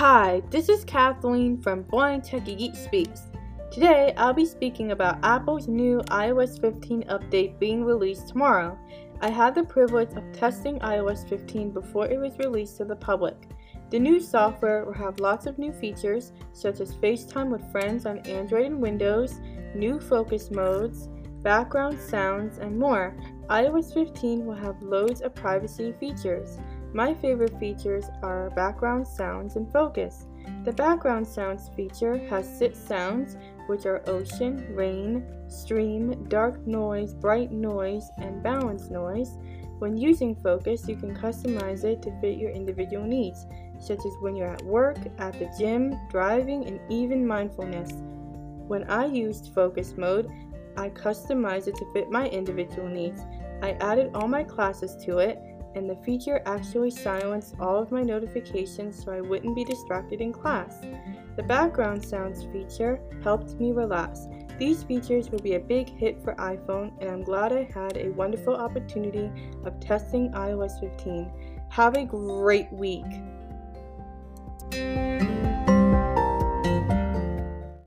Hi, this is Kathleen from Blind Techie Geek Speaks. Today, I'll be speaking about Apple's new iOS 15 update being released tomorrow. I had the privilege of testing iOS 15 before it was released to the public. The new software will have lots of new features, such as FaceTime with friends on Android and Windows, new focus modes, background sounds, and more. iOS 15 will have loads of privacy features. My favorite features are background sounds and focus. The background sounds feature has sit sounds, which are ocean, rain, stream, dark noise, bright noise, and balance noise. When using focus, you can customize it to fit your individual needs, such as when you're at work, at the gym, driving, and even mindfulness. When I used focus mode, I customized it to fit my individual needs. I added all my classes to it and the feature actually silenced all of my notifications so I wouldn't be distracted in class. The background sounds feature helped me relax. These features will be a big hit for iPhone, and I'm glad I had a wonderful opportunity of testing iOS 15. Have a great week!